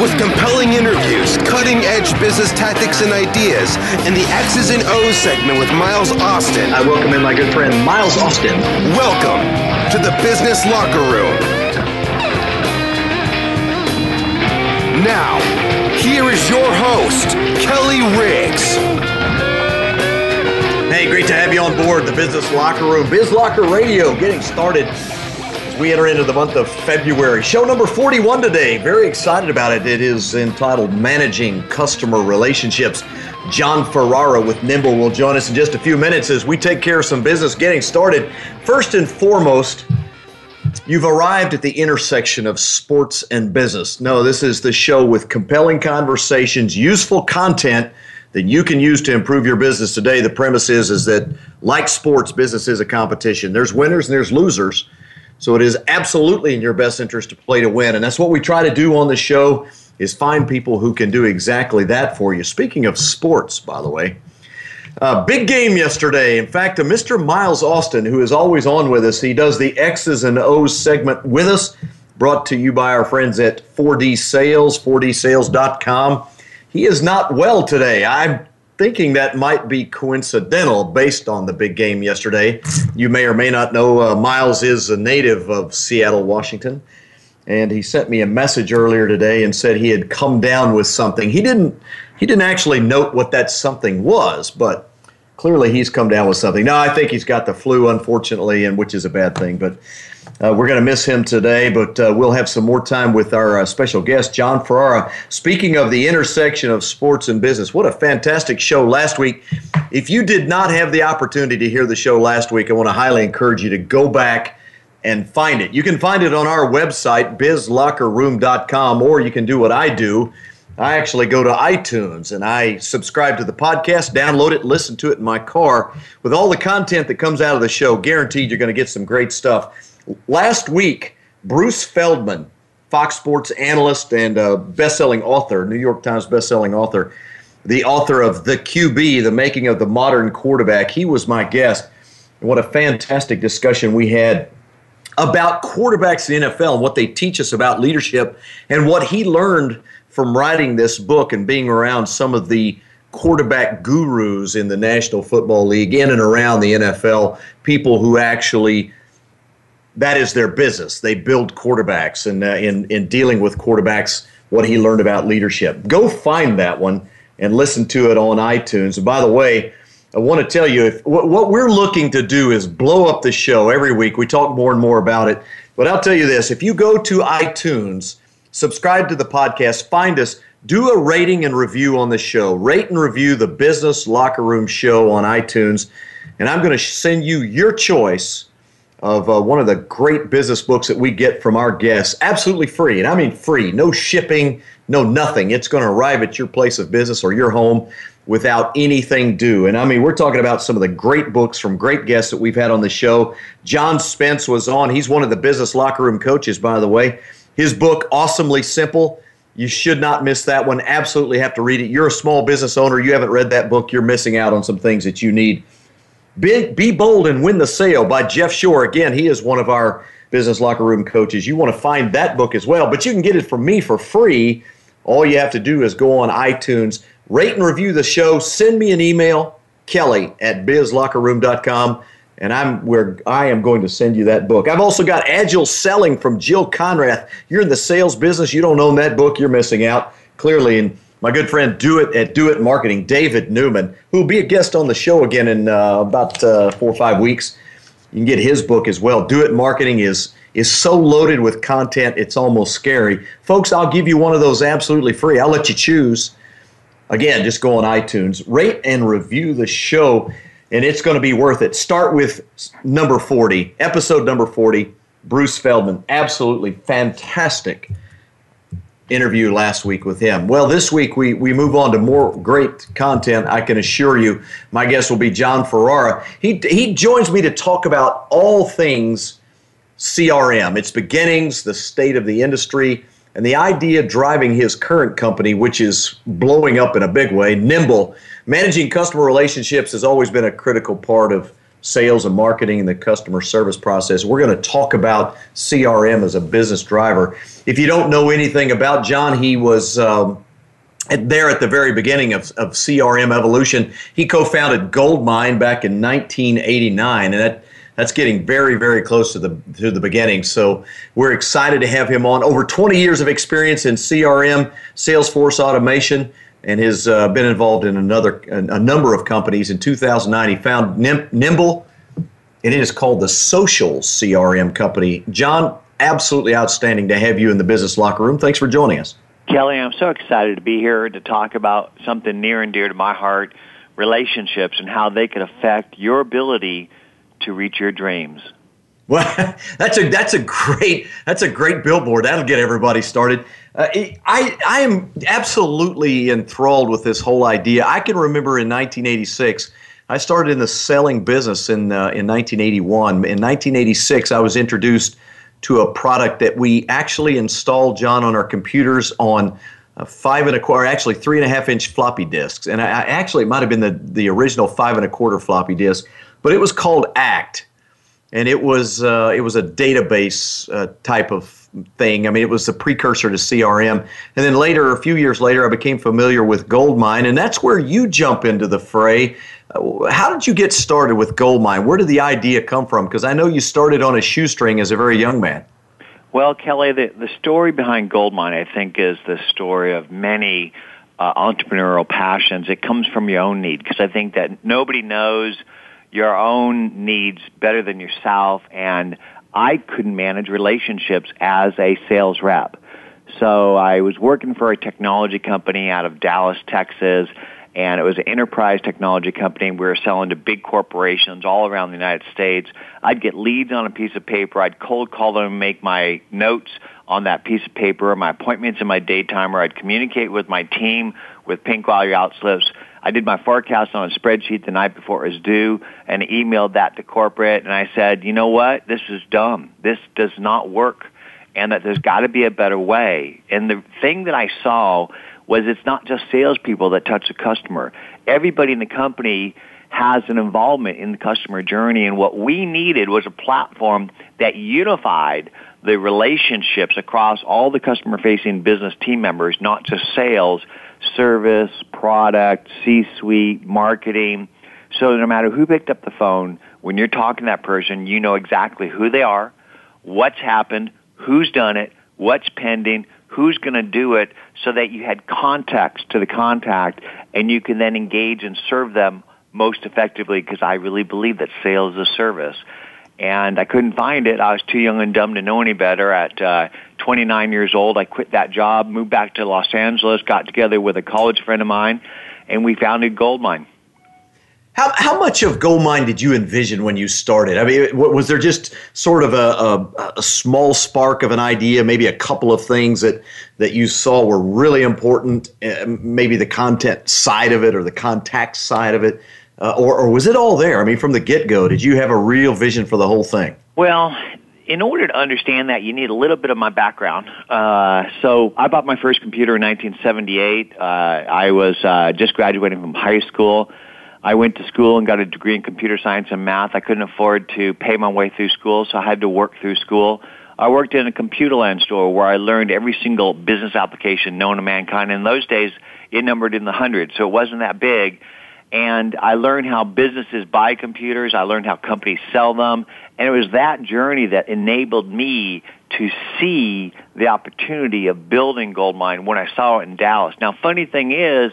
with compelling interviews, cutting edge business tactics and ideas, and the X's and O's segment with Miles Austin. I welcome in my good friend Miles Austin. Welcome to the Business Locker Room. Now, here is your host, Kelly Riggs. Hey, great to have you on board the Business Locker Room. Biz Locker Radio getting started we enter into the month of February. Show number 41 today. Very excited about it. It is entitled Managing Customer Relationships. Jon Ferrara with Nimble will join us in just a few minutes as we take care of some business getting started. First and foremost, You've arrived at the intersection of sports and business. No, this is the show with compelling conversations, useful content that you can use to improve your business today. The premise is, is that like sports, business is a competition. There's winners and there's losers. So it is absolutely in your best interest to play to win. And that's what we try to do on the show is find people who can do exactly that for you. Speaking of sports, by the way, uh, big game yesterday. In fact, Mr. Miles Austin, who is always on with us, he does the X's and O's segment with us, brought to you by our friends at 4D Sales, 4dsales.com. He is not well today. I'm thinking that might be coincidental based on the big game yesterday. You may or may not know uh, Miles is a native of Seattle, Washington. And he sent me a message earlier today and said he had come down with something. He didn't he didn't actually note what that something was, but clearly he's come down with something. Now I think he's got the flu, unfortunately, and which is a bad thing. But uh, we're going to miss him today, but uh, we'll have some more time with our uh, special guest, Jon Ferrara. Speaking of the intersection of sports and business, what a fantastic show last week. If you did not have the opportunity to hear the show last week, I want to highly encourage you to go back and find it. You can find it on our website, bizlockerroom.com, or you can do what I do. I actually go to iTunes and I subscribe to the podcast, download it, listen to it in my car with all the content that comes out of the show. Guaranteed you're going to get some great stuff. Last week, Bruce Feldman, Fox Sports analyst and uh, best-selling author, New York Times best-selling author, the author of The QB, The Making of the Modern Quarterback, he was my guest. And what a fantastic discussion we had about quarterbacks in the NFL and what they teach us about leadership and what he learned from writing this book and being around some of the quarterback gurus in the National Football League, in and around the NFL, people who actually that is their business. They build quarterbacks, and uh, in in dealing with quarterbacks, what he learned about leadership. Go find that one and listen to it on iTunes. And by the way, I want to tell you if what, what we're looking to do is blow up the show every week. We talk more and more about it, but I'll tell you this: if you go to iTunes, subscribe to the podcast, find us. Do a rating and review on the show. Rate and review the Business Locker Room Show on iTunes. And I'm going to send you your choice of uh, one of the great business books that we get from our guests, absolutely free. And I mean free, no shipping, no nothing. It's going to arrive at your place of business or your home without anything due. And I mean, we're talking about some of the great books from great guests that we've had on the show. John Spence was on. He's one of the business locker room coaches, by the way. His book, Awesomely Simple. You should not miss that one. Absolutely have to read it. You're a small business owner. You haven't read that book. You're missing out on some things that you need be, be bold and win the sale by Jeff Shore. Again, he is one of our business locker room coaches. You want to find that book as well, but you can get it from me for free. All you have to do is go on iTunes, rate and review the show, send me an email, Kelly at bizlockerroom.com. and I'm where I am going to send you that book. I've also got Agile Selling from Jill Konrath. You're in the sales business, you don't own that book, you're missing out clearly. And my good friend Do It at Do It Marketing, David Newman, who will be a guest on the show again in uh, about uh, four or five weeks. You can get his book as well. Do It Marketing is is so loaded with content, it's almost scary. Folks, I'll give you one of those absolutely free. I'll let you choose. Again, just go on iTunes, rate and review the show and it's going to be worth it. Start with number 40, episode number 40, Bruce Feldman. Absolutely fantastic interview last week with him. Well, this week we, we move on to more great content. I can assure you, my guest will be Jon Ferrara. He, he joins me to talk about all things CRM, its beginnings, the state of the industry, and the idea driving his current company, which is blowing up in a big way, Nimble managing customer relationships has always been a critical part of sales and marketing and the customer service process. We're going to talk about CRM as a business driver. If you don't know anything about Jon, he was. Um, there at the very beginning of, of CRM evolution, he co-founded Goldmine back in 1989, and that that's getting very, very close to the to the beginning. So we're excited to have him on. Over 20 years of experience in CRM, Salesforce automation and has uh, been involved in another a number of companies. In 2009, he found Nimble, and it is called the Social CRM Company. Jon, absolutely outstanding to have you in the business locker room. Thanks for joining us. Kelly, I'm so excited to be here to talk about something near and dear to my heart, relationships and how they can affect your ability to reach your dreams. Well, that's a that's a great that's a great billboard. That'll get everybody started. Uh, I I am absolutely enthralled with this whole idea. I can remember in 1986. I started in the selling business in uh, in 1981. In 1986, I was introduced to a product that we actually installed, Jon, on our computers on five and a quarter, actually three and a half inch floppy disks. And I, I actually it might have been the the original five and a quarter floppy disk, but it was called ACT and it was uh, it was a database uh, type of thing. I mean, it was the precursor to CRM. And then later, a few years later, I became familiar with Goldmine, and that's where you jump into the fray. Uh, how did you get started with Goldmine? Where did the idea come from? Because I know you started on a shoestring as a very young man. Well, Kelly, the, the story behind Goldmine, I think, is the story of many uh, entrepreneurial passions. It comes from your own need because I think that nobody knows – your own needs better than yourself and I couldn't manage relationships as a sales rep. So I was working for a technology company out of Dallas, Texas, and it was an enterprise technology company. We were selling to big corporations all around the United States. I'd get leads on a piece of paper. I'd cold call them make my notes on that piece of paper, my appointments in my daytime, or I'd communicate with my team with pink while you're out slips I did my forecast on a spreadsheet the night before it was due and emailed that to corporate. And I said, you know what? This is dumb. This does not work. And that there's got to be a better way. And the thing that I saw was it's not just salespeople that touch the customer. Everybody in the company has an involvement in the customer journey. And what we needed was a platform that unified the relationships across all the customer facing business team members, not just sales, service, product, C-suite, marketing. So no matter who picked up the phone, when you're talking to that person, you know exactly who they are, what's happened, who's done it, what's pending, who's going to do it, so that you had context to the contact and you can then engage and serve them most effectively because I really believe that sales is a service and I couldn't find it. I was too young and dumb to know any better. At uh, 29 years old, I quit that job, moved back to Los Angeles, got together with a college friend of mine, and we founded Goldmine. How, how much of Goldmine did you envision when you started? I mean, was there just sort of a, a, a, small spark of an idea, maybe a couple of things that, that you saw were really important, uh, maybe the content side of it or the contact side of it? Uh, or, or was it all there? I mean, from the get go, did you have a real vision for the whole thing? Well, in order to understand that, you need a little bit of my background. Uh, so I bought my first computer in 1978. Uh, I was uh, just graduating from high school. I went to school and got a degree in computer science and math. I couldn't afford to pay my way through school, so I had to work through school. I worked in a Computerland store where I learned every single business application known to mankind. In those days, it numbered in the hundreds, so it wasn't that big and I learned how businesses buy computers. I learned how companies sell them. And it was that journey that enabled me to see the opportunity of building Goldmine when I saw it in Dallas. Now, funny thing is,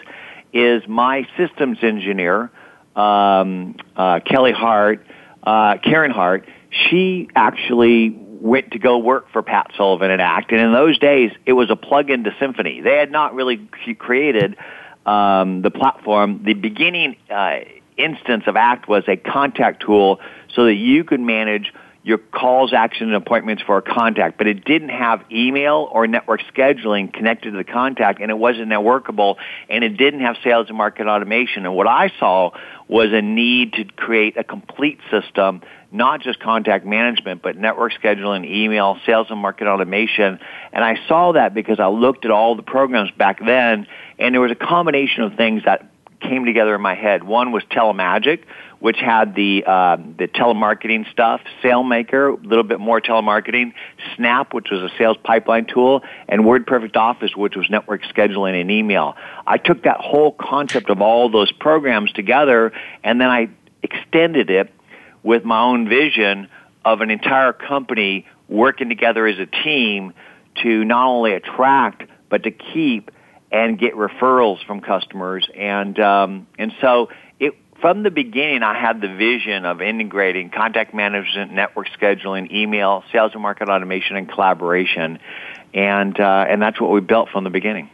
is my systems engineer, um, uh, Kelly Hart, uh, Karen Hart, she actually went to go work for Pat Sullivan at ACT. And in those days, it was a plug-in to Symphony. They had not really created um, the platform. The beginning uh, instance of ACT was a contact tool so that you could manage your calls, actions, and appointments for a contact, but it didn't have email or network scheduling connected to the contact, and it wasn't networkable, and it didn't have sales and market automation. And what I saw was a need to create a complete system, not just contact management, but network scheduling, email, sales and market automation. And I saw that because I looked at all the programs back then, and there was a combination of things that came together in my head. One was Telemagic, which had the uh, the telemarketing stuff, SailMaker, a little bit more telemarketing, Snap, which was a sales pipeline tool, and WordPerfect Office, which was network scheduling and email. I took that whole concept of all those programs together, and then I extended it with my own vision of an entire company working together as a team to not only attract but to keep and get referrals from customers. And um, and so it from the beginning, I had the vision of integrating contact management, network scheduling, email, sales and market automation, and collaboration. And uh, and that's what we built from the beginning.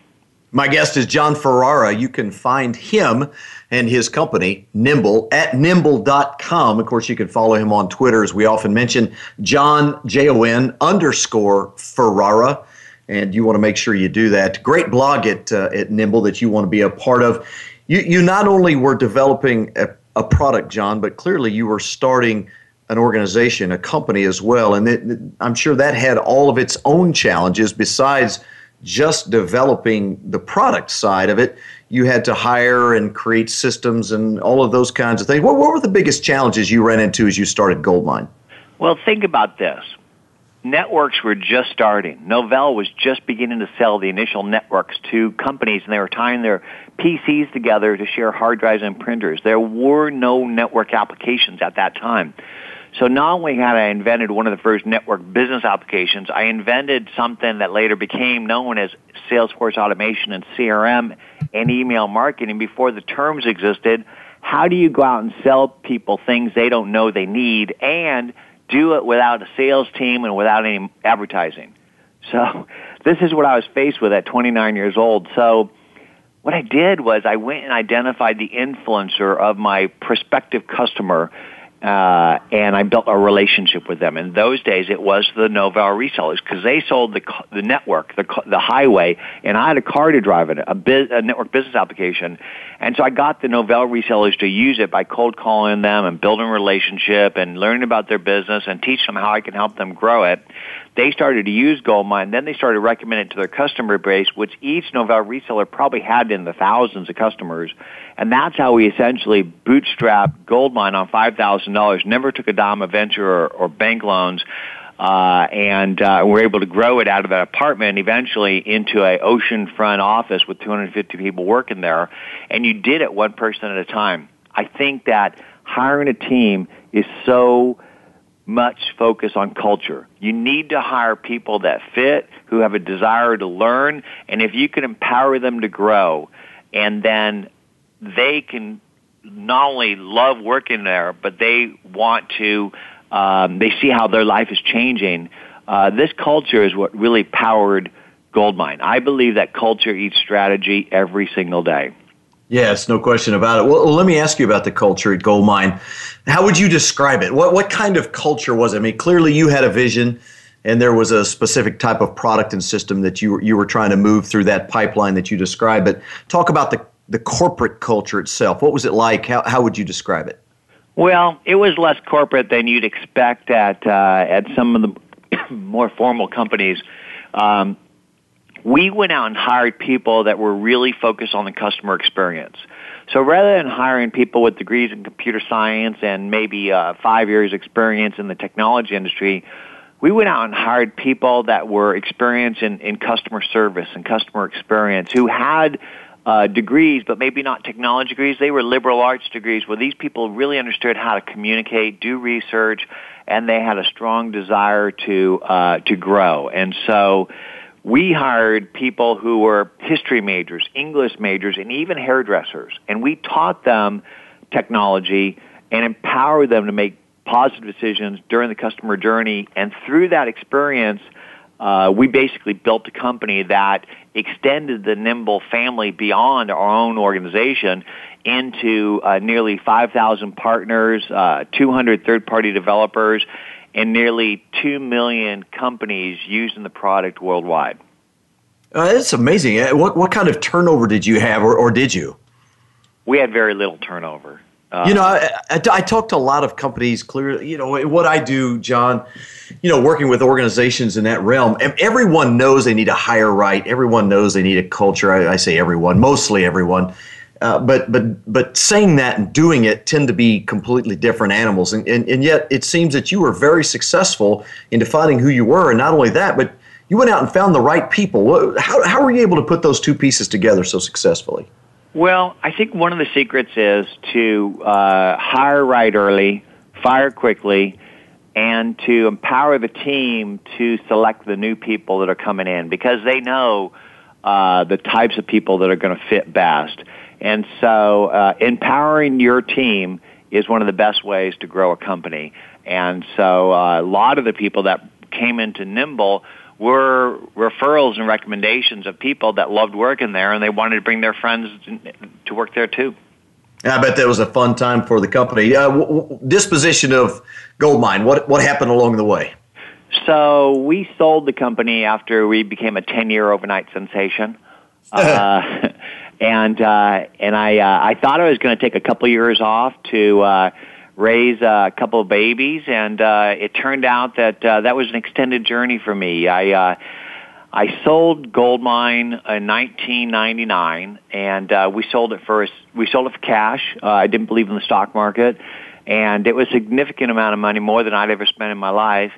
My guest is Jon Ferrara. You can find him and his company, Nimble, at nimble.com. Of course, you can follow him on Twitter, as we often mention, Jon, J O N underscore Ferrara and you want to make sure you do that. Great blog at uh, at Nimble that you want to be a part of. You you not only were developing a, a product, Jon, but clearly you were starting an organization, a company as well, and it, I'm sure that had all of its own challenges besides just developing the product side of it. You had to hire and create systems and all of those kinds of things. What, what were the biggest challenges you ran into as you started Goldmine? Well, think about this networks were just starting. Novell was just beginning to sell the initial networks to companies, and they were tying their PCs together to share hard drives and printers. There were no network applications at that time. So not only had I invented one of the first network business applications, I invented something that later became known as Salesforce automation and CRM and email marketing before the terms existed. How do you go out and sell people things they don't know they need and do it without a sales team and without any advertising. So this is what I was faced with at 29 years old. So what I did was I went and identified the influencer of my prospective customer uh, and I built a relationship with them. In those days, it was the Novell resellers because they sold the the network, the the highway, and I had a car to drive it, a, biz, a network business application, and so I got the Novell resellers to use it by cold calling them and building a relationship and learning about their business and teach them how I can help them grow it. They started to use Goldmine. Then they started recommending it to their customer base, which each Novell reseller probably had in the thousands of customers. And that's how we essentially bootstrapped Goldmine on $5,000. Never took a dime of venture or, or bank loans. Uh, and uh, we're able to grow it out of that apartment eventually into a oceanfront office with 250 people working there. And you did it one person at a time. I think that hiring a team is so much focus on culture. You need to hire people that fit, who have a desire to learn, and if you can empower them to grow, and then they can not only love working there, but they want to, um, they see how their life is changing. Uh, this culture is what really powered Goldmine. I believe that culture eats strategy every single day. Yes, no question about it. Well, let me ask you about the culture at Goldmine. How would you describe it? What what kind of culture was it? I mean, clearly you had a vision, and there was a specific type of product and system that you you were trying to move through that pipeline that you described. But talk about the the corporate culture itself. What was it like? How how would you describe it? Well, it was less corporate than you'd expect at uh, at some of the more formal companies. Um, we went out and hired people that were really focused on the customer experience. So rather than hiring people with degrees in computer science and maybe uh, five years experience in the technology industry, we went out and hired people that were experienced in, in customer service and customer experience who had uh, degrees, but maybe not technology degrees. They were liberal arts degrees where these people really understood how to communicate, do research, and they had a strong desire to uh, to grow. And so we hired people who were history majors, English majors, and even hairdressers, and we taught them technology and empowered them to make positive decisions during the customer journey. And through that experience, uh, we basically built a company that extended the Nimble family beyond our own organization into uh, nearly 5,000 partners, uh, 200 third-party developers, and nearly 2 million companies using the product worldwide. Uh, that's amazing. Uh, what, what kind of turnover did you have, or, or did you? We had very little turnover. Uh, you know, I, I, I talk to a lot of companies. Clearly, you know what I do, Jon. You know, working with organizations in that realm, everyone knows they need to hire right. Everyone knows they need a culture. I, I say everyone, mostly everyone. Uh, but but but saying that and doing it tend to be completely different animals, and, and and yet it seems that you were very successful in defining who you were, and not only that, but you went out and found the right people. How how were you able to put those two pieces together so successfully? Well, I think one of the secrets is to uh, hire right early, fire quickly, and to empower the team to select the new people that are coming in because they know uh, the types of people that are going to fit best. And so, uh, empowering your team is one of the best ways to grow a company. And so, uh, a lot of the people that came into Nimble were referrals and recommendations of people that loved working there and they wanted to bring their friends to work there too. I bet that was a fun time for the company. Uh, w- w- disposition of Goldmine, what, what happened along the way? So we sold the company after we became a 10 year overnight sensation. uh, and uh, and I uh, I thought I was going to take a couple years off to uh, raise a couple of babies, and uh, it turned out that uh, that was an extended journey for me. I uh, I sold Goldmine in 1999, and uh, we sold it for we sold it for cash. Uh, I didn't believe in the stock market, and it was a significant amount of money, more than I'd ever spent in my life.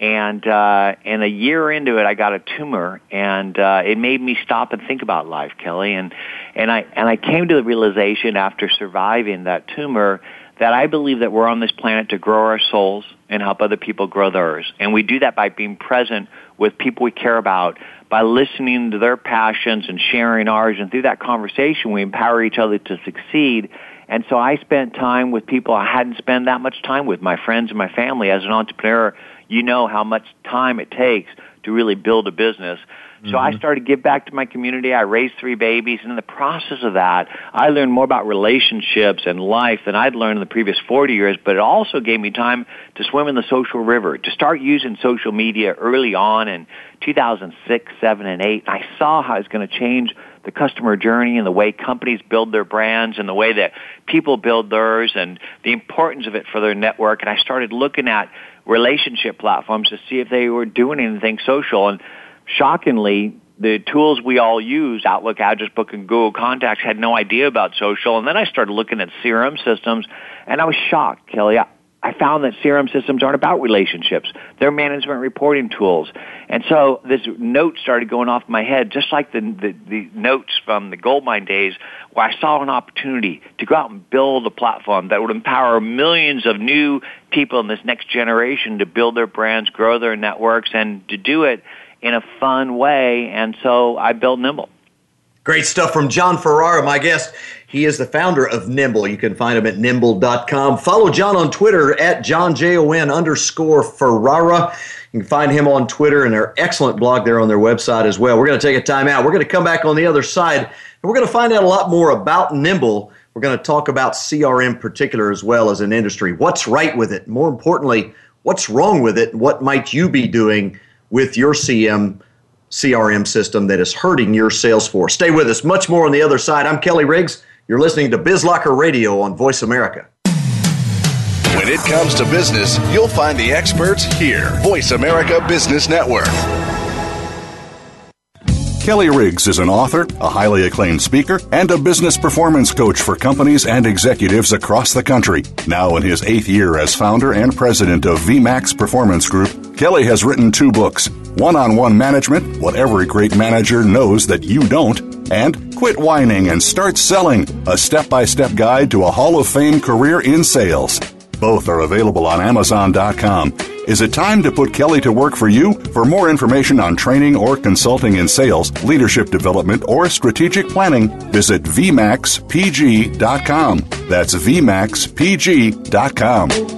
And uh, and a year into it, I got a tumor, and uh, it made me stop and think about life, Kelly. And and I and I came to the realization after surviving that tumor that I believe that we're on this planet to grow our souls and help other people grow theirs. And we do that by being present with people we care about, by listening to their passions and sharing ours. And through that conversation, we empower each other to succeed. And so I spent time with people I hadn't spent that much time with, my friends and my family. As an entrepreneur, you know how much time it takes to really build a business. So mm-hmm. I started to give back to my community. I raised three babies, and in the process of that, I learned more about relationships and life than I'd learned in the previous 40 years, but it also gave me time to swim in the social river, to start using social media early on in 2006, 7, and 8. And I saw how it's going to change the customer journey and the way companies build their brands and the way that people build theirs and the importance of it for their network. And I started looking at relationship platforms to see if they were doing anything social. And shockingly, the tools we all use, Outlook, Address Book, and Google Contacts, had no idea about social. And then I started looking at CRM systems, and I was shocked, Kelly. I, I found that CRM systems aren't about relationships. They're management reporting tools. And so this note started going off my head, just like the, the, the notes from the Goldmine days, where I saw an opportunity to go out and build a platform that would empower millions of new people in this next generation to build their brands, grow their networks, and to do it in a fun way. And so I built Nimble. Great stuff from Jon Ferrara, my guest. He is the founder of Nimble. You can find him at nimble.com. Follow Jon on Twitter at Jon J-O-N underscore Ferrara. You can find him on Twitter and their excellent blog there on their website as well. We're going to take a time out. We're going to come back on the other side and we're going to find out a lot more about Nimble. We're going to talk about CRM particular as well as an industry. What's right with it? More importantly, what's wrong with it? What might you be doing with your CM CRM system that is hurting your sales force. Stay with us. Much more on the other side. I'm Kelly Riggs. You're listening to BizLocker Radio on Voice America. When it comes to business, you'll find the experts here. Voice America Business Network. Kelly Riggs is an author, a highly acclaimed speaker, and a business performance coach for companies and executives across the country. Now in his eighth year as founder and president of VMAX Performance Group, Kelly has written two books One on One Management What Every Great Manager Knows That You Don't, and Quit Whining and Start Selling, a step by step guide to a Hall of Fame career in sales. Both are available on Amazon.com. Is it time to put Kelly to work for you? For more information on training or consulting in sales, leadership development, or strategic planning, visit VMAXPG.com. That's VMAXPG.com.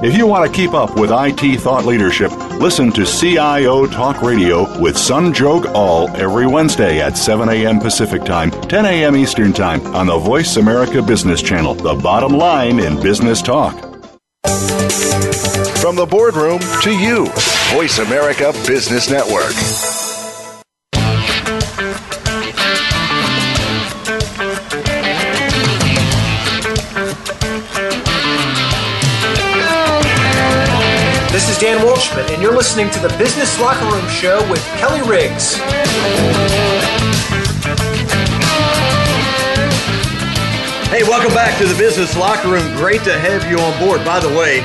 If you want to keep up with IT thought leadership, listen to CIO Talk Radio with Sanjog Aul every Wednesday at 7 a.m. Pacific Time, 10 a.m. Eastern Time on the Voice America Business Channel, the bottom line in business talk. From the boardroom to you, Voice America Business Network. Dan Walshman, and you're listening to the Business Locker Room Show with Kelly Riggs. Hey, welcome back to the Business Locker Room. Great to have you on board. By the way,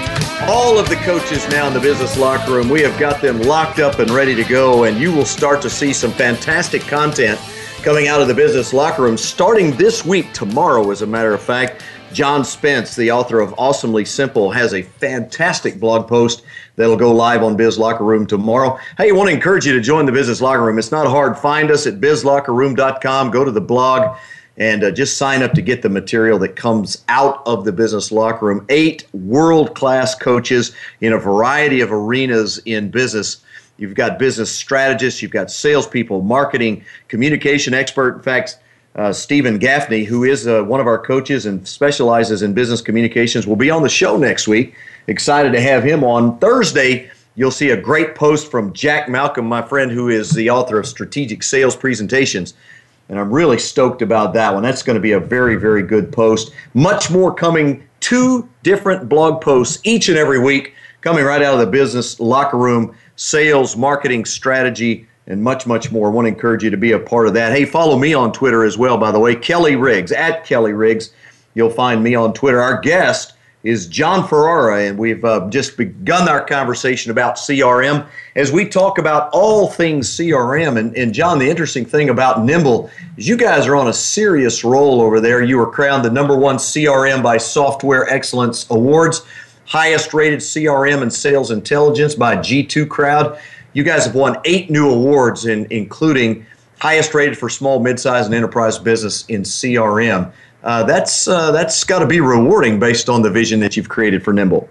all of the coaches now in the Business Locker Room, we have got them locked up and ready to go, and you will start to see some fantastic content coming out of the Business Locker Room starting this week, tomorrow, as a matter of fact. John Spence, the author of Awesomely Simple, has a fantastic blog post that'll go live on Biz Locker Room tomorrow. Hey, I want to encourage you to join the Business Locker Room. It's not hard. Find us at bizlockerroom.com. Go to the blog and uh, just sign up to get the material that comes out of the Business Locker Room. Eight world class coaches in a variety of arenas in business. You've got business strategists, you've got salespeople, marketing, communication expert. In fact, uh, Stephen Gaffney, who is uh, one of our coaches and specializes in business communications, will be on the show next week. Excited to have him on Thursday. You'll see a great post from Jack Malcolm, my friend, who is the author of Strategic Sales Presentations. And I'm really stoked about that one. That's going to be a very, very good post. Much more coming, two different blog posts each and every week, coming right out of the business locker room, sales, marketing, strategy and much, much more. I want to encourage you to be a part of that. Hey, follow me on Twitter as well, by the way, Kelly Riggs, at Kelly Riggs. You'll find me on Twitter. Our guest is Jon Ferrara, and we've uh, just begun our conversation about CRM as we talk about all things CRM. And, and Jon, the interesting thing about Nimble is you guys are on a serious roll over there. You were crowned the number one CRM by Software Excellence Awards, highest rated CRM and sales intelligence by G2 Crowd. You guys have won eight new awards, in, including highest rated for small, midsize, and enterprise business in CRM. Uh, that's uh, that's got to be rewarding based on the vision that you've created for Nimble.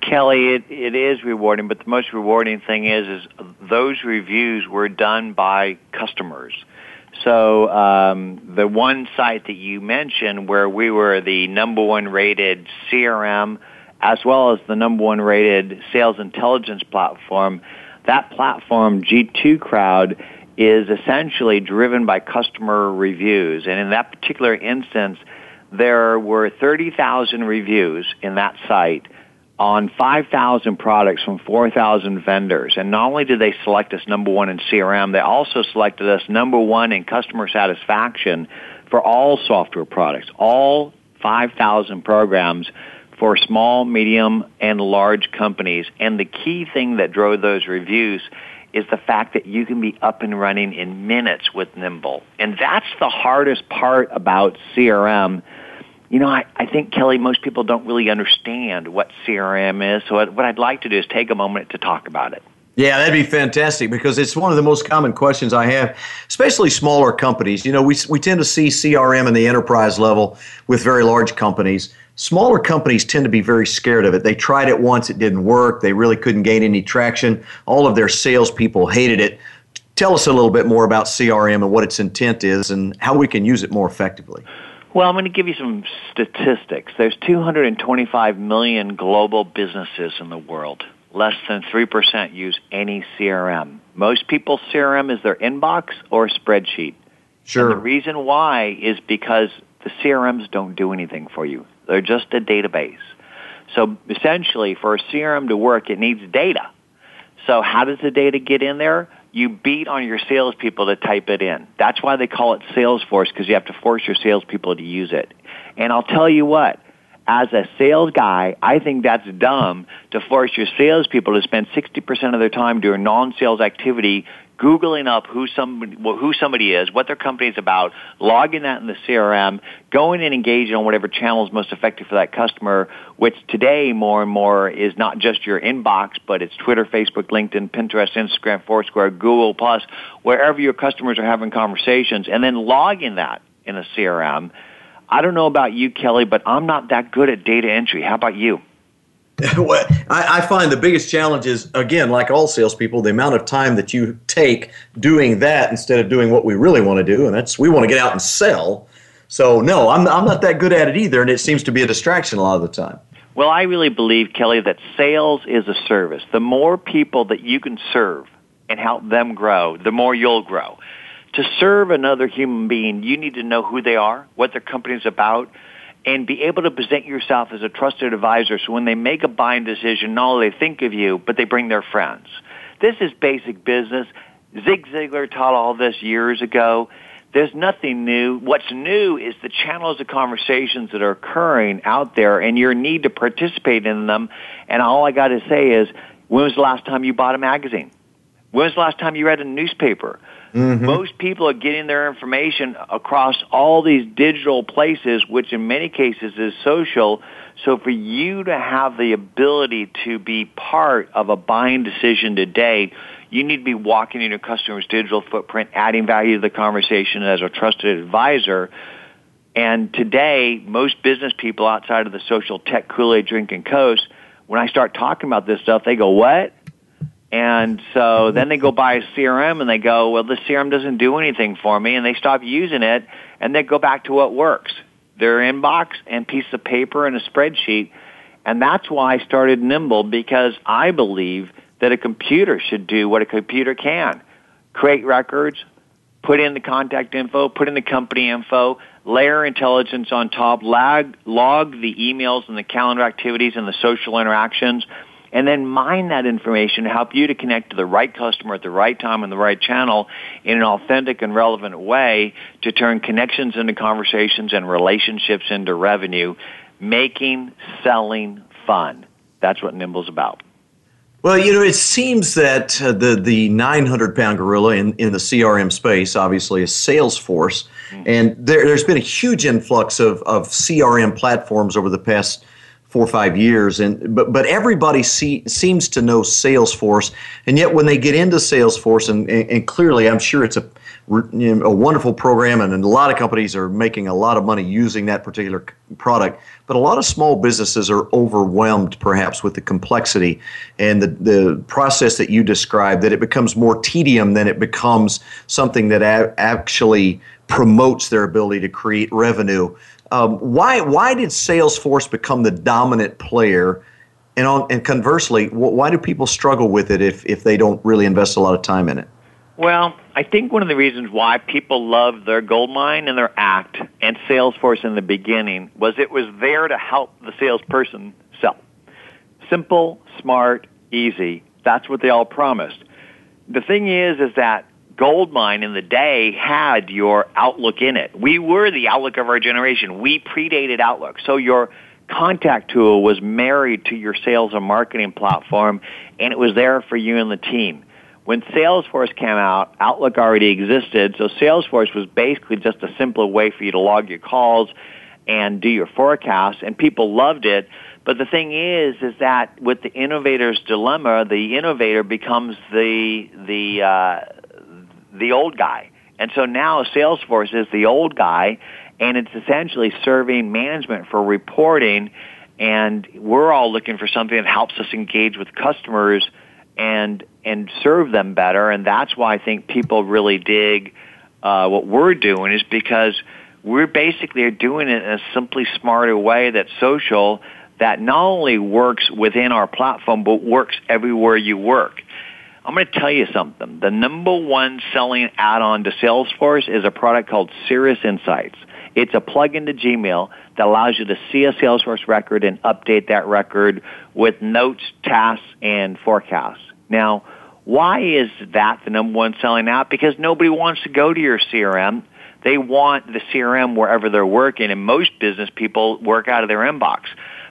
Kelly, it, it is rewarding, but the most rewarding thing is is those reviews were done by customers. So um, the one site that you mentioned, where we were the number one rated CRM, as well as the number one rated sales intelligence platform, that platform, G2 Crowd, is essentially driven by customer reviews. And in that particular instance, there were 30,000 reviews in that site on 5,000 products from 4,000 vendors. And not only did they select us number one in CRM, they also selected us number one in customer satisfaction for all software products. All 5,000 programs for small, medium, and large companies. And the key thing that drove those reviews is the fact that you can be up and running in minutes with Nimble. And that's the hardest part about CRM. You know, I, I think, Kelly, most people don't really understand what CRM is. So what I'd like to do is take a moment to talk about it. Yeah, that'd be fantastic because it's one of the most common questions I have, especially smaller companies. You know, we, we tend to see CRM in the enterprise level with very large companies. Smaller companies tend to be very scared of it. They tried it once, it didn't work. They really couldn't gain any traction. All of their salespeople hated it. Tell us a little bit more about CRM and what its intent is and how we can use it more effectively. Well, I'm going to give you some statistics. There's 225 million global businesses in the world. Less than 3% use any CRM. Most people's CRM is their inbox or spreadsheet. Sure. And the reason why is because the CRMs don't do anything for you. They're just a database. So essentially, for a CRM to work, it needs data. So how does the data get in there? You beat on your salespeople to type it in. That's why they call it Salesforce because you have to force your salespeople to use it. And I'll tell you what, as a sales guy, I think that's dumb to force your salespeople to spend 60% of their time doing non-sales activity Googling up who somebody, who somebody is, what their company is about, logging that in the CRM, going and engaging on whatever channel is most effective for that customer, which today more and more is not just your inbox, but it's Twitter, Facebook, LinkedIn, Pinterest, Instagram, Foursquare, Google Plus, wherever your customers are having conversations, and then logging that in a CRM. I don't know about you, Kelly, but I'm not that good at data entry. How about you? I, I, find the biggest challenge is, again, like all salespeople, the amount of time that you take doing that instead of doing what we really want to do, and that's we want to get out and sell. So, no, I'm, I'm not that good at it either, and it seems to be a distraction a lot of the time. Well, I really believe, Kelly, that sales is a service. The more people that you can serve and help them grow, the more you'll grow. To serve another human being, you need to know who they are, what their company is about, and be able to present yourself as a trusted advisor so when they make a buying decision, not only they think of you, but they bring their friends. This is basic business. Zig Ziglar taught all this years ago. There's nothing new. What's new is the channels of conversations that are occurring out there and your need to participate in them. And all I got to say is, when was the last time you bought a magazine? When was the last time you read a newspaper? Mm-hmm. Most people are getting their information across all these digital places, which in many cases is social. So for you to have the ability to be part of a buying decision today, you need to be walking in your customer's digital footprint, adding value to the conversation as a trusted advisor. And today, most business people outside of the social tech Kool-Aid drinking coast, when I start talking about this stuff, they go, what? And so then they go buy a CRM and they go, well, the CRM doesn't do anything for me, and they stop using it, and they go back to what works. Their inbox and piece of paper and a spreadsheet. And that's why I started Nimble because I believe that a computer should do what a computer can. Create records, put in the contact info, put in the company info, layer intelligence on top, log, log the emails and the calendar activities and the social interactions and then mine that information to help you to connect to the right customer at the right time and the right channel in an authentic and relevant way to turn connections into conversations and relationships into revenue, making selling fun. That's what Nimble's about. Well, you know, it seems that uh, the the 900 pound gorilla in, in the CRM space, obviously, is Salesforce, mm-hmm. and there, has been a huge influx of, of CRM platforms over the past four or five years and but but everybody see, seems to know salesforce and yet when they get into salesforce and, and, and clearly i'm sure it's a a wonderful program and a lot of companies are making a lot of money using that particular product but a lot of small businesses are overwhelmed perhaps with the complexity and the, the process that you described that it becomes more tedium than it becomes something that a- actually promotes their ability to create revenue um, why why did Salesforce become the dominant player? And on and conversely, why do people struggle with it if if they don't really invest a lot of time in it? Well, I think one of the reasons why people loved their goldmine and their act and Salesforce in the beginning was it was there to help the salesperson sell. Simple, smart, easy. That's what they all promised. The thing is, is that Goldmine in the day had your Outlook in it. We were the Outlook of our generation. We predated Outlook. So your contact tool was married to your sales and marketing platform, and it was there for you and the team. When Salesforce came out, Outlook already existed, so Salesforce was basically just a simpler way for you to log your calls and do your forecasts, and people loved it. But the thing is, is that with the innovator's dilemma, the innovator becomes the the uh, the old guy. And so now Salesforce is the old guy, and it's essentially serving management for reporting. And we're all looking for something that helps us engage with customers and and serve them better. And that's why I think people really dig uh, what we're doing is because we're basically doing it in a simply smarter way that's social that not only works within our platform but works everywhere you work. I'm going to tell you something. The number one selling add-on to Salesforce is a product called Cirrus Insights. It's a plug-in to Gmail that allows you to see a Salesforce record and update that record with notes, tasks, and forecasts. Now, why is that the number one selling app? Because nobody wants to go to your CRM. They want the CRM wherever they're working, and most business people work out of their inbox.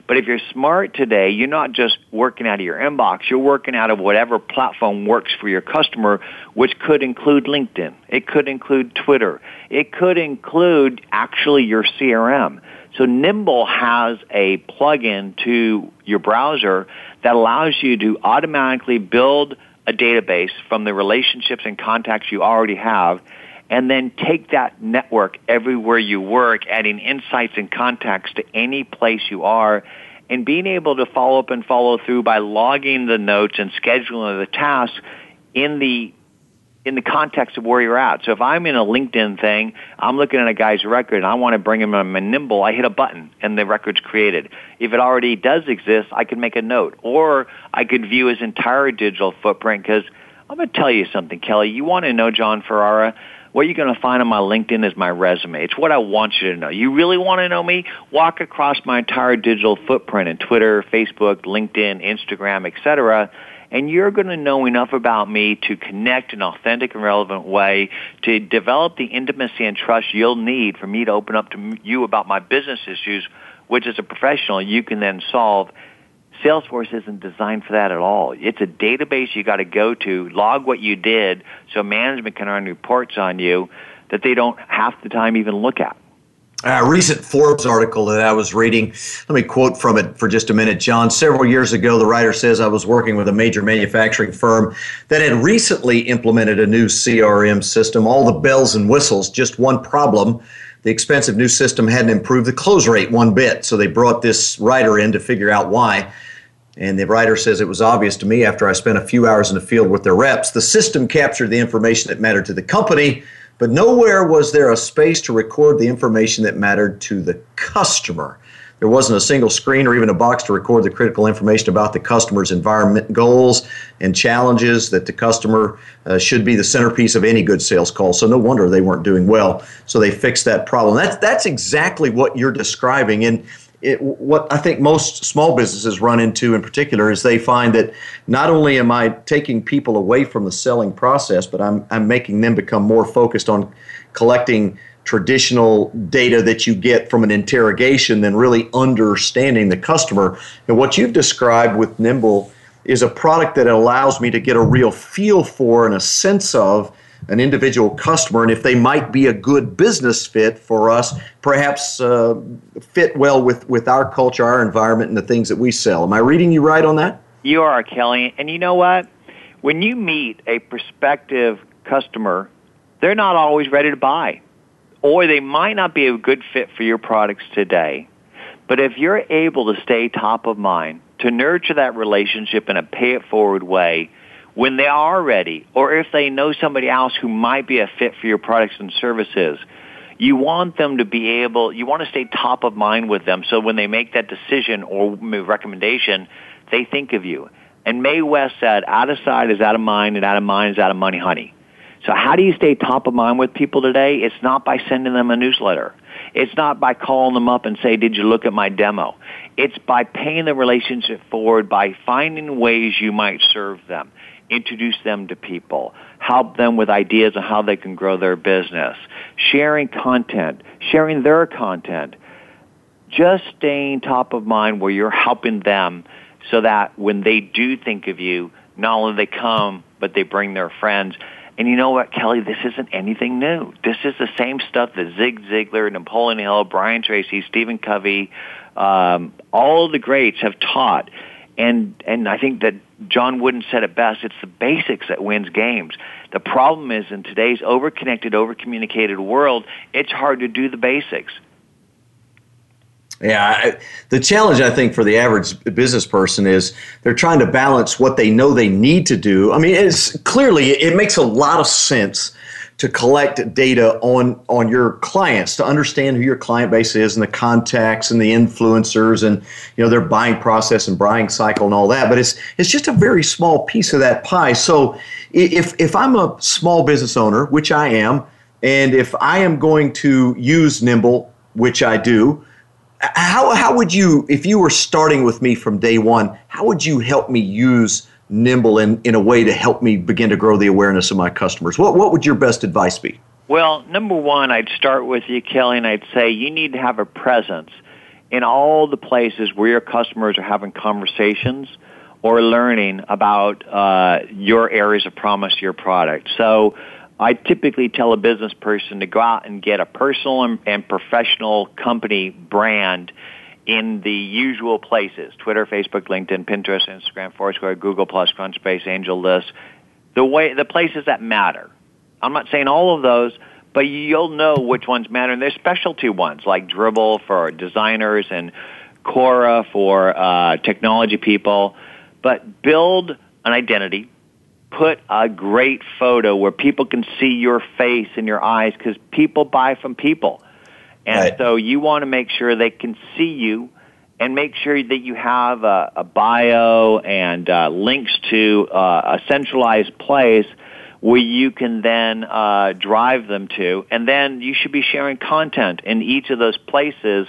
But if you're smart today, you're not just working out of your inbox, you're working out of whatever platform works for your customer, which could include LinkedIn. It could include Twitter. It could include actually your CRM. So Nimble has a plugin to your browser that allows you to automatically build a database from the relationships and contacts you already have and then take that network everywhere you work, adding insights and context to any place you are, and being able to follow up and follow through by logging the notes and scheduling the tasks in the in the context of where you're at. So if I'm in a LinkedIn thing, I'm looking at a guy's record and I want to bring him a Nimble, I hit a button and the record's created. If it already does exist, I can make a note. Or I could view his entire digital footprint because I'm going to tell you something, Kelly. You want to know Jon Ferrara? What you're going to find on my LinkedIn is my resume. It's what I want you to know. You really want to know me? Walk across my entire digital footprint in Twitter, Facebook, LinkedIn, Instagram, etc and you're going to know enough about me to connect in an authentic and relevant way to develop the intimacy and trust you'll need for me to open up to you about my business issues, which as a professional you can then solve. Salesforce isn't designed for that at all. It's a database you got to go to, log what you did so management can run reports on you that they don't half the time even look at. A recent Forbes article that I was reading, let me quote from it for just a minute, Jon. Several years ago, the writer says I was working with a major manufacturing firm that had recently implemented a new CRM system, all the bells and whistles, just one problem. The expensive new system hadn't improved the close rate one bit, so they brought this writer in to figure out why. And the writer says it was obvious to me after I spent a few hours in the field with their reps. The system captured the information that mattered to the company but nowhere was there a space to record the information that mattered to the customer. There wasn't a single screen or even a box to record the critical information about the customer's environment goals and challenges that the customer uh, should be the centerpiece of any good sales call. So no wonder they weren't doing well. So they fixed that problem. That's that's exactly what you're describing. And it, what I think most small businesses run into in particular is they find that not only am I taking people away from the selling process, but I'm, I'm making them become more focused on collecting traditional data that you get from an interrogation than really understanding the customer. And what you've described with Nimble is a product that allows me to get a real feel for and a sense of an individual customer and if they might be a good business fit for us, perhaps uh, fit well with, with our culture, our environment, and the things that we sell. Am I reading you right on that? You are, Kelly. And you know what? When you meet a prospective customer, they're not always ready to buy, or they might not be a good fit for your products today. But if you're able to stay top of mind, to nurture that relationship in a pay it forward way, when they are ready or if they know somebody else who might be a fit for your products and services, you want them to be able, you want to stay top of mind with them so when they make that decision or recommendation, they think of you. And Mae West said, out of sight is out of mind and out of mind is out of money, honey. So how do you stay top of mind with people today? It's not by sending them a newsletter. It's not by calling them up and say, did you look at my demo? It's by paying the relationship forward by finding ways you might serve them introduce them to people, help them with ideas on how they can grow their business, sharing content, sharing their content, just staying top of mind where you're helping them so that when they do think of you, not only they come, but they bring their friends. And you know what, Kelly? This isn't anything new. This is the same stuff that Zig Ziglar, Napoleon Hill, Brian Tracy, Stephen Covey, um, all the greats have taught. And and I think that John Wooden said it best. It's the basics that wins games. The problem is in today's over-connected, over-communicated world, it's hard to do the basics. Yeah, I, the challenge I think for the average business person is they're trying to balance what they know they need to do. I mean, it's clearly it makes a lot of sense to collect data on on your clients to understand who your client base is and the contacts and the influencers and you know their buying process and buying cycle and all that. But it's it's just a very small piece of that pie. So if if I'm a small business owner which I am and if I am going to use Nimble which I do, how, how would you, if you were starting with me from day one, how would you help me use Nimble in, in a way to help me begin to grow the awareness of my customers? What, what would your best advice be? Well, number one, I'd start with you, Kelly, and I'd say you need to have a presence in all the places where your customers are having conversations or learning about uh, your areas of promise, your product. So I typically tell a business person to go out and get a personal and, and professional company brand in the usual places Twitter, Facebook, LinkedIn, Pinterest, Instagram, Foursquare, Google Plus, Crunchbase, AngelList, the way the places that matter. I'm not saying all of those, but you'll know which ones matter. And there's specialty ones like Dribbble for designers and Quora for uh, technology people. But build an identity. Put a great photo where people can see your face and your eyes because people buy from people. And right. so you want to make sure they can see you and make sure that you have a, a bio and uh, links to uh, a centralized place where you can then uh, drive them to. And then you should be sharing content in each of those places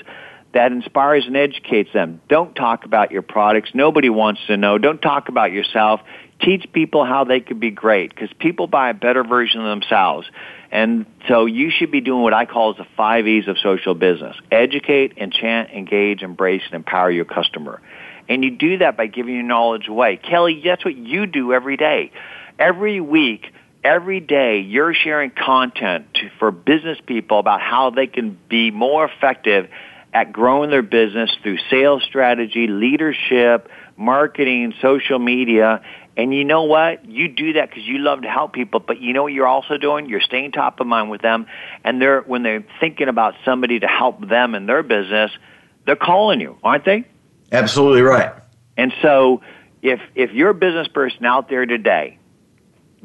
that inspires and educates them. Don't talk about your products. Nobody wants to know. Don't talk about yourself. Teach people how they could be great because people buy a better version of themselves. And so you should be doing what I call the five E's of social business. Educate, enchant, engage, embrace, and empower your customer. And you do that by giving your knowledge away. Kelly, that's what you do every day. Every week, every day you're sharing content to, for business people about how they can be more effective at growing their business through sales strategy, leadership, marketing, social media. And you know what? You do that because you love to help people, but you know what you're also doing? You're staying top of mind with them. And they're, when they're thinking about somebody to help them in their business, they're calling you, aren't they? Absolutely right. And so if, if you're a business person out there today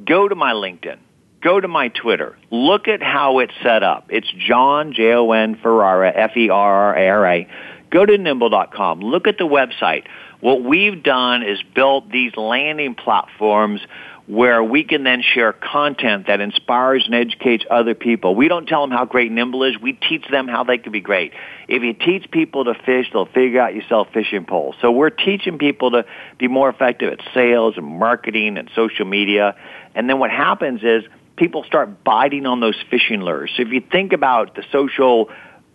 go to my LinkedIn, go to my Twitter, look at how it's set up. It's Jon, J-O-N, Ferrara, F-E-R-R-A-R-A. Go to nimble.com. Look at the website. What we've done is built these landing platforms where we can then share content that inspires and educates other people. We don't tell them how great Nimble is. We teach them how they can be great. If you teach people to fish, they'll figure out you sell fishing poles. So we're teaching people to be more effective at sales and marketing and social media. And then what happens is people start biting on those fishing lures. So if you think about the social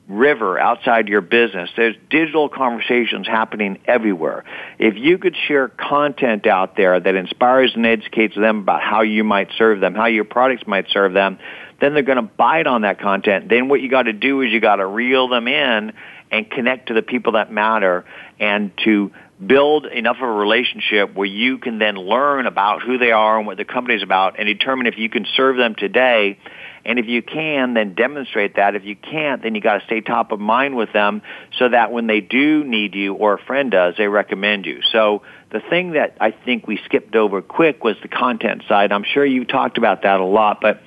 river outside your business. There's digital conversations happening everywhere. If you could share content out there that inspires and educates them about how you might serve them, how your products might serve them, then they're going to bite on that content. Then what you got to do is you got to reel them in and connect to the people that matter and to build enough of a relationship where you can then learn about who they are and what the company is about and determine if you can serve them today and if you can, then demonstrate that. If you can't, then you got to stay top of mind with them so that when they do need you or a friend does, they recommend you. So the thing that I think we skipped over quick was the content side. I'm sure you talked about that a lot, but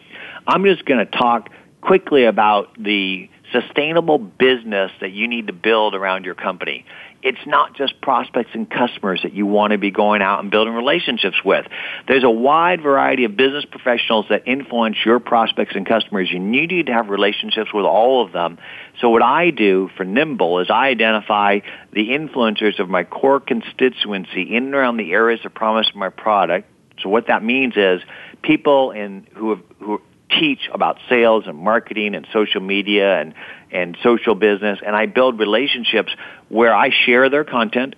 I'm just going to talk quickly about the sustainable business that you need to build around your company it's not just prospects and customers that you want to be going out and building relationships with. There's a wide variety of business professionals that influence your prospects and customers. You need to have relationships with all of them. So what I do for Nimble is I identify the influencers of my core constituency in and around the areas of promise of my product. So what that means is people in who have, who teach about sales and marketing and social media and, and social business, and I build relationships where I share their content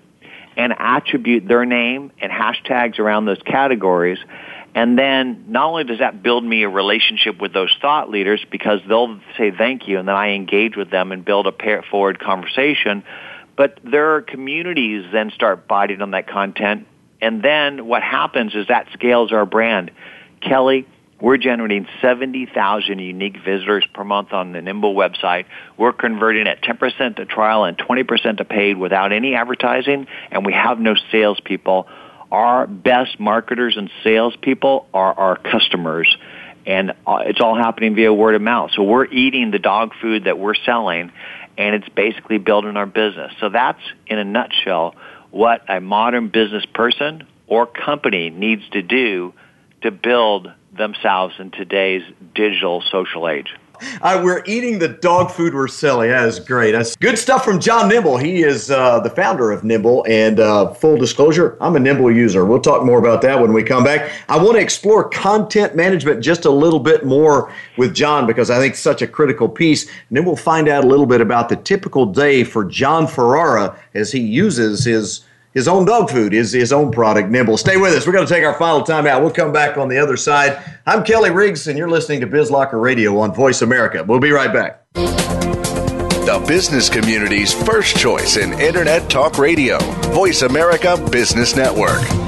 and attribute their name and hashtags around those categories. And then not only does that build me a relationship with those thought leaders because they'll say thank you and then I engage with them and build a pair forward conversation, but their communities then start biting on that content. And then what happens is that scales our brand. Kelly, we're generating 70,000 unique visitors per month on the Nimble website. We're converting at 10% to trial and 20% to paid without any advertising, and we have no salespeople. Our best marketers and salespeople are our customers, and uh, it's all happening via word of mouth. So we're eating the dog food that we're selling, and it's basically building our business. So that's, in a nutshell, what a modern business person or company needs to do to build themselves in today's digital social age. Uh, we're eating the dog food we're selling. That is great. That's good stuff from Jon Nimble. He is uh, the founder of Nimble. And uh, full disclosure, I'm a Nimble user. We'll talk more about that when we come back. I want to explore content management just a little bit more with Jon because I think it's such a critical piece. And then we'll find out a little bit about the typical day for Jon Ferrara as he uses his his own dog food, his, his own product, Nimble. Stay with us. We're going to take our final time out. We'll come back on the other side. I'm Kelly Riggs, and you're listening to BizLocker Radio on Voice America. We'll be right back. The business community's first choice in Internet Talk Radio, Voice America Business Network.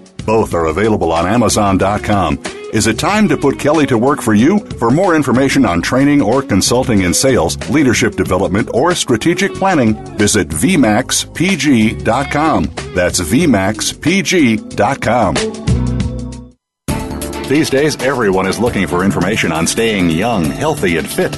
Both are available on Amazon.com. Is it time to put Kelly to work for you? For more information on training or consulting in sales, leadership development, or strategic planning, visit VMAXPG.com. That's VMAXPG.com. These days, everyone is looking for information on staying young, healthy, and fit.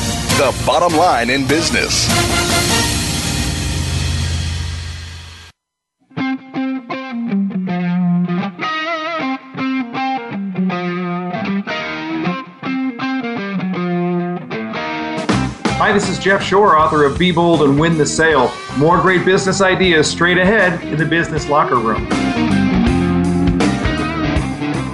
the bottom line in business. Hi, this is Jeff Shore, author of Be Bold and Win the Sale. More great business ideas straight ahead in the business locker room.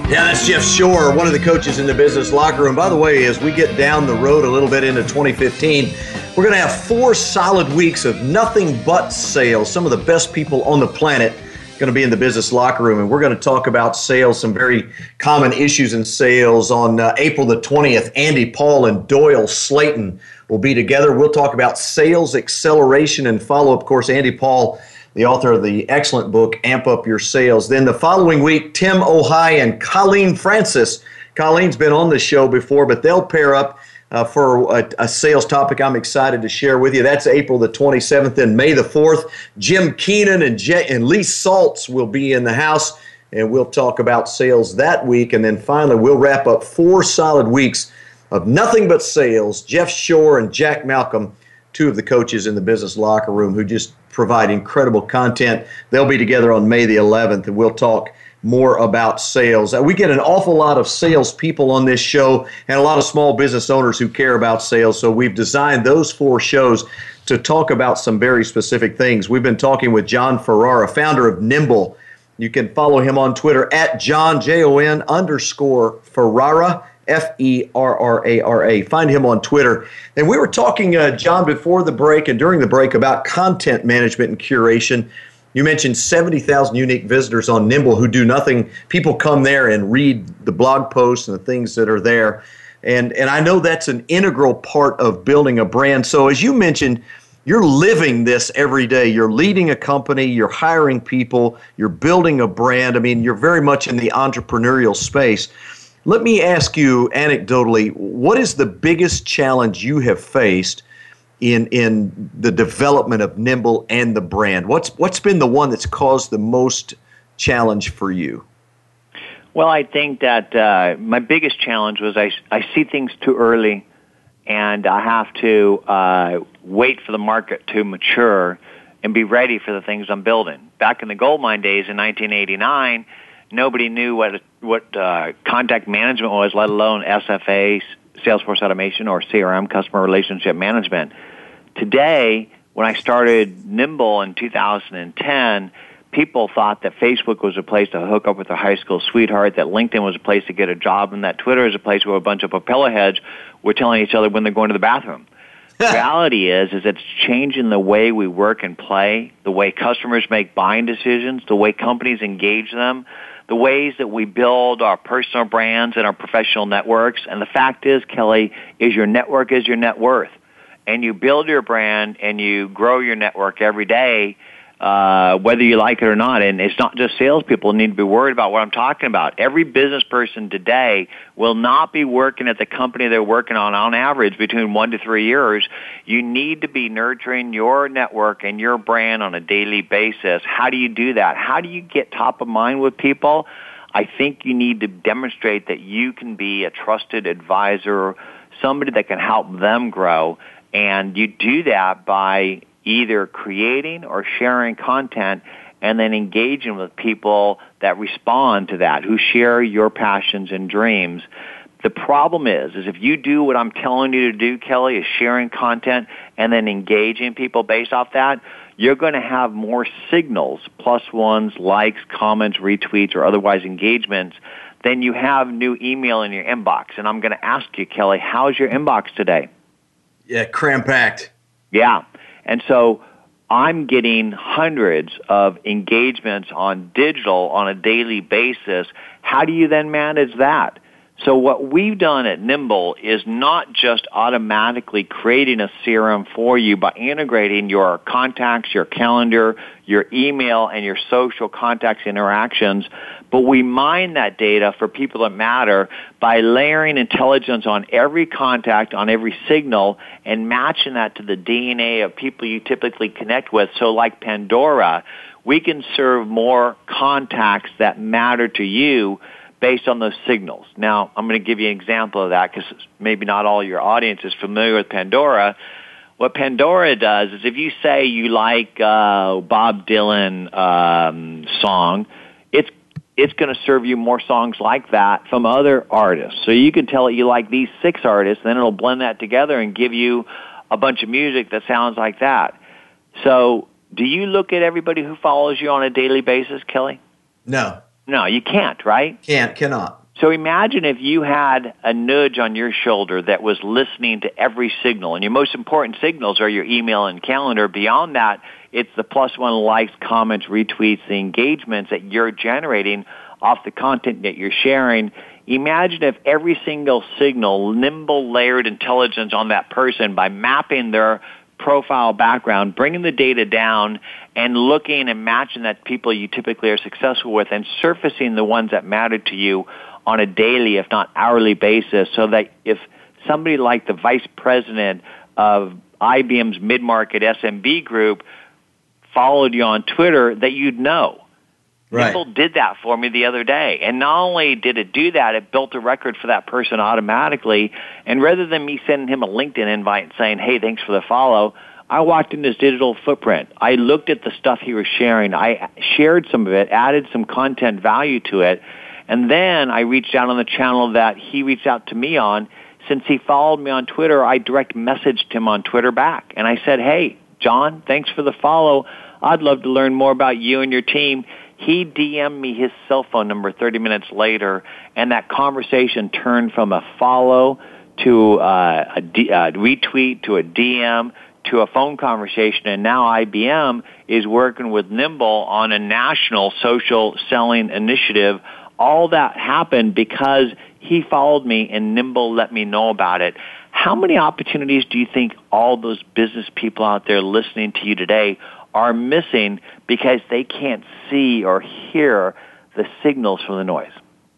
Yeah, that's Jeff Shore, one of the coaches in the business locker room. By the way, as we get down the road a little bit into 2015, we're going to have four solid weeks of nothing but sales. Some of the best people on the planet going to be in the business locker room, and we're going to talk about sales, some very common issues in sales. On uh, April the 20th, Andy Paul and Doyle Slayton will be together. We'll talk about sales acceleration and follow. Up. Of course, Andy Paul the author of the excellent book, Amp Up Your Sales. Then the following week, Tim Ohai and Colleen Francis. Colleen's been on the show before, but they'll pair up uh, for a, a, sales topic I'm excited to share with you. That's April the 27th and May the 4th. Jim Keenan and, Je- and Lee Salz will be in the house, and we'll talk about sales that week. And then finally, we'll wrap up four solid weeks of nothing but sales. Jeff Shore and Jack Malcolm, two of the coaches in the business locker room who just provide incredible content. They'll be together on May the 11th, and we'll talk more about sales. Uh, we get an awful lot of sales people on this show and a lot of small business owners who care about sales. So we've designed those four shows to talk about some very specific things. We've been talking with Jon Ferrara, founder of Nimble. You can follow him on Twitter at Jon J O N underscore Ferrara. F E R R A R A. Find him on Twitter. And we were talking, uh, Jon, before the break and during the break about content management and curation. You mentioned 70,000 unique visitors on Nimble who do nothing. People come there and read the blog posts and the things that are there. And, and I know that's an integral part of building a brand. So, as you mentioned, you're living this every day. You're leading a company, you're hiring people, you're building a brand. I mean, you're very much in the entrepreneurial space. Let me ask you anecdotally, what is the biggest challenge you have faced in in the development of Nimble and the brand? What's what's been the one that's caused the most challenge for you? Well, I think that uh, my biggest challenge was I, I see things too early, and I have to uh, wait for the market to mature and be ready for the things I'm building. Back in the GoldMine days in 1989 nobody knew what what uh, contact management was, let alone SFA, Salesforce Automation, or CRM, Customer Relationship Management. Today, when I started Nimble in 2010, people thought that Facebook was a place to hook up with their high school sweetheart, that LinkedIn was a place to get a job, and that Twitter is a place where a bunch of propeller heads were telling each other when they're going to the bathroom. the reality is, is it's changing the way we work and play, the way customers make buying decisions, the way companies engage them, the ways that we build our personal brands and our professional networks. And the fact is, Kelly, is your network is your net worth. And you build your brand and you grow your network every day uh, whether you like it or not. And it's not just salespeople need to be worried about what I'm talking about. Every business person today will not be working at the company they're working on on average between one to three years. You need to be nurturing your network and your brand on a daily basis. How do you do that? How do you get top of mind with people? I think you need to demonstrate that you can be a trusted advisor, somebody that can help them grow. And you do that by either creating or sharing content and then engaging with people that respond to that, who share your passions and dreams. The problem is, is if you do what I'm telling you to do, Kelly, is sharing content and then engaging people based off that, you're going to have more signals, plus ones, likes, comments, retweets, or otherwise engagements, than you have new email in your inbox. And I'm going to ask you, Kelly, how's your inbox today? Yeah, cram packed. Yeah. And so I'm getting hundreds of engagements on digital on a daily basis. How do you then manage that? So what we've done at Nimble is not just automatically creating a CRM for you by integrating your contacts, your calendar, your email, and your social contacts interactions, but we mine that data for people that matter by layering intelligence on every contact, on every signal, and matching that to the DNA of people you typically connect with. So like Pandora, we can serve more contacts that matter to you based on those signals. Now, I'm going to give you an example of that because maybe not all your audience is familiar with Pandora. What Pandora does is if you say you like uh, Bob Dylan um, song, it's it's going to serve you more songs like that from other artists. So you can tell it you like these six artists, then it'll blend that together and give you a bunch of music that sounds like that. So do you look at everybody who follows you on a daily basis, Kelly? No. No, you can't, right? Can't, cannot. So imagine if you had a nudge on your shoulder that was listening to every signal, and your most important signals are your email and calendar. Beyond that, it's the plus one likes, comments, retweets, the engagements that you're generating off the content that you're sharing. Imagine if every single signal, nimble layered intelligence on that person by mapping their profile background, bringing the data down and looking and matching that people you typically are successful with and surfacing the ones that matter to you on a daily, if not hourly basis so that if somebody like the vice president of IBM's mid-market SMB group followed you on Twitter that you'd know. Right. People did that for me the other day. And not only did it do that, it built a record for that person automatically. And rather than me sending him a LinkedIn invite saying, hey, thanks for the follow, I walked in his digital footprint. I looked at the stuff he was sharing. I shared some of it, added some content value to it. And then I reached out on the channel that he reached out to me on. Since he followed me on Twitter, I direct messaged him on Twitter back. And I said, hey, John, thanks for the follow. I'd love to learn more about you and your team. He DM'd me his cell phone number 30 minutes later, and that conversation turned from a follow to uh, retweet to a DM to a phone conversation, and now IBM is working with Nimble on a national social selling initiative. All that happened because he followed me and Nimble let me know about it. How many opportunities do you think all those business people out there listening to you today are missing because they can't see or hear the signals from the noise?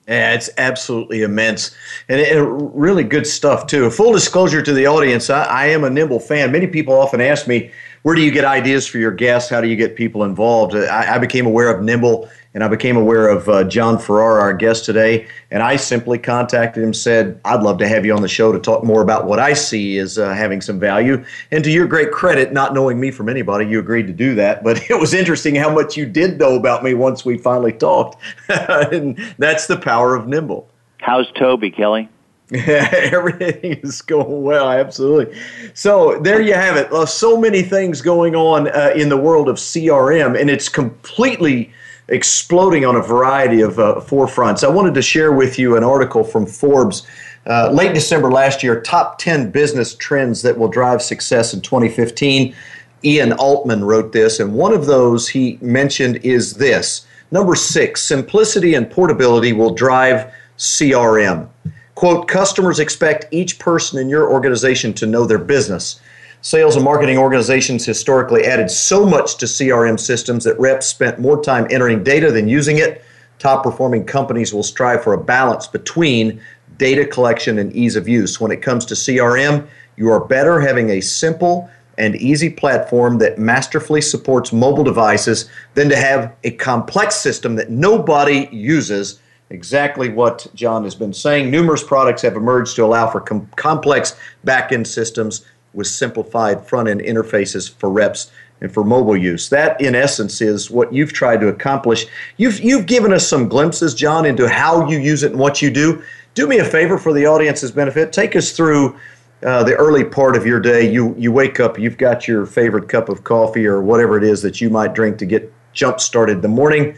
Yeah, it's absolutely immense and, and, really good stuff too. Full disclosure to the audience, I, I, am a Nimble fan. Many people often ask me, where do you get ideas for your guests? How do you get people involved? I, I became aware of Nimble and I became aware of uh, Jon Ferrara, our guest today, and I simply contacted him, said, I'd love to have you on the show to talk more about what I see as uh, having some value. And to your great credit, not knowing me from anybody, you agreed to do that. But it was interesting how much you did know about me once we finally talked. and that's the power of Nimble. How's Toby, Kelly? Everything is going well, absolutely. So there you have it. Uh, so many things going on uh, in the world of CRM, and it's completely exploding on a variety of uh, forefronts. I wanted to share with you an article from Forbes uh, late December last year, top 10 business trends that will drive success in 2015. Ian Altman wrote this, and one of those he mentioned is this. Number six, simplicity and portability will drive CRM. Quote, customers expect each person in your organization to know their business. Sales and marketing organizations historically added so much to CRM systems that reps spent more time entering data than using it. Top performing companies will strive for a balance between data collection and ease of use. When it comes to CRM, you are better having a simple and easy platform that masterfully supports mobile devices than to have a complex system that nobody uses. Exactly what Jon has been saying. Numerous products have emerged to allow for com- complex back end systems with simplified front end interfaces for reps and for mobile use. That, in essence, is what you've tried to accomplish. You've, you've given us some glimpses, Jon, into how you use it and what you do. Do me a favor for the audience's benefit. Take us through uh, the early part of your day. You, you wake up, you've got your favorite cup of coffee or whatever it is that you might drink to get jump started the morning.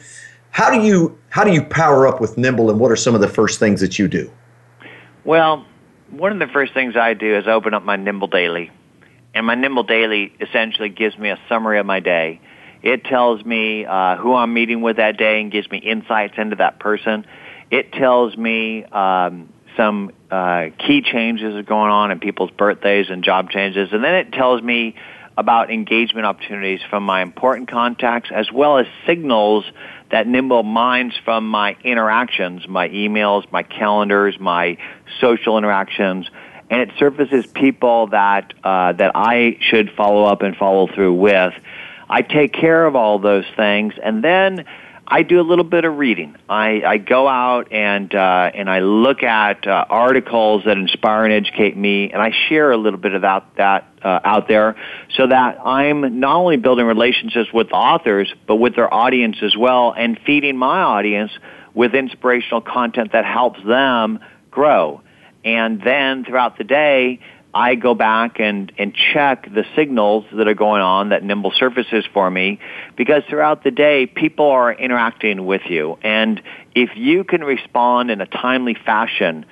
How do you how do you power up with Nimble, and what are some of the first things that you do? Well, one of the first things I do is open up my Nimble Daily. And my Nimble Daily essentially gives me a summary of my day. It tells me uh, who I'm meeting with that day and gives me insights into that person. It tells me um, some uh, key changes are going on in people's birthdays and job changes. And then it tells me about engagement opportunities from my important contacts as well as signals that Nimble minds from my interactions, my emails, my calendars, my social interactions, and it surfaces people that uh, that I should follow up and follow through with. I take care of all those things, and then I do a little bit of reading. I, I go out and uh, and I look at uh, articles that inspire and educate me, and I share a little bit about that uh, out there, so that I'm not only building relationships with authors, but with their audience as well, and feeding my audience with inspirational content that helps them grow. And then throughout the day, I go back and, and check the signals that are going on that Nimble surfaces for me because throughout the day, people are interacting with you. And if you can respond in a timely fashion,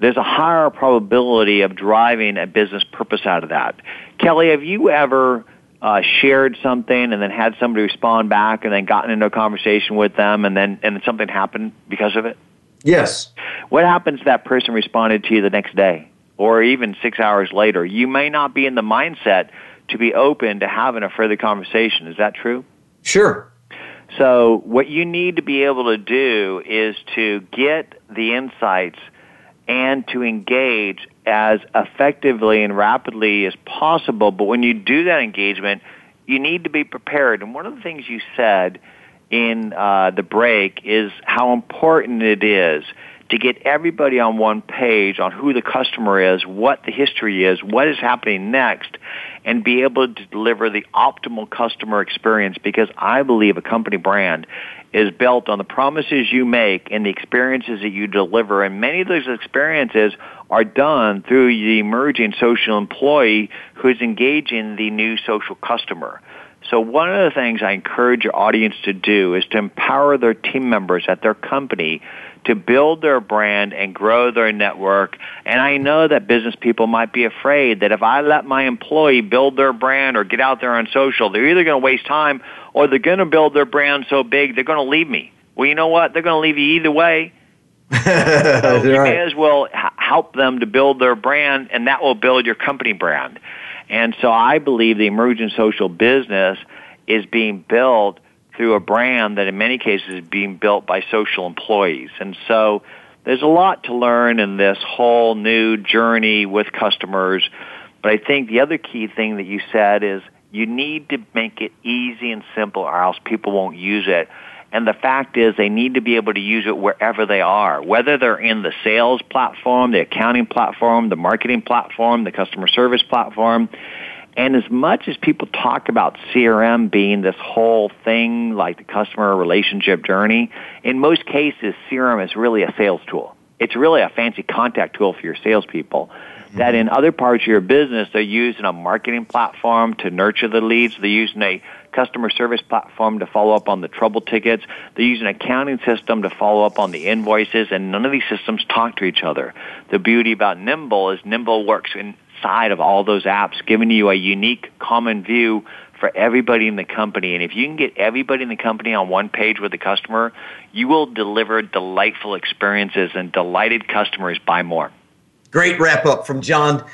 there's a higher probability of driving a business purpose out of that. Kelly, have you ever uh, shared something and then had somebody respond back and then gotten into a conversation with them and then and then something happened because of it? Yes. What happens if that person responded to you the next day or even six hours later? You may not be in the mindset to be open to having a further conversation. Is that true? Sure. So what you need to be able to do is to get the insights and to engage as effectively and rapidly as possible. But when you do that engagement, you need to be prepared. And one of the things you said in uh, the break is how important it is to get everybody on one page on who the customer is, what the history is, what is happening next, and be able to deliver the optimal customer experience because I believe a company brand is built on the promises you make and the experiences that you deliver. And many of those experiences are done through the emerging social employee who's engaging the new social customer. So one of the things I encourage your audience to do is to empower their team members at their company to build their brand and grow their network. And I know that business people might be afraid that if I let my employee build their brand or get out there on social, they're either going to waste time or they're going to build their brand so big they're going to leave me. Well, you know what? They're going to leave you either way. so you may as well help them to build their brand, and that will build your company brand. And so I believe the emerging social business is being built through a brand that in many cases is being built by social employees. And so there's a lot to learn in this whole new journey with customers. But I think the other key thing that you said is you need to make it easy and simple or else people won't use it. And the fact is they need to be able to use it wherever they are, whether they're in the sales platform, the accounting platform, the marketing platform, the customer service platform. And as much as people talk about CRM being this whole thing like the customer relationship journey, in most cases CRM is really a sales tool. It's really a fancy contact tool for your salespeople that in other parts of your business they're using a marketing platform to nurture the leads. They're using a customer service platform to follow up on the trouble tickets. They use an accounting system to follow up on the invoices, and none of these systems talk to each other. The beauty about Nimble is Nimble works inside of all those apps, giving you a unique common view for everybody in the company. And if you can get everybody in the company on one page with the customer, you will deliver delightful experiences and delighted customers buy more. Great wrap up from Jon.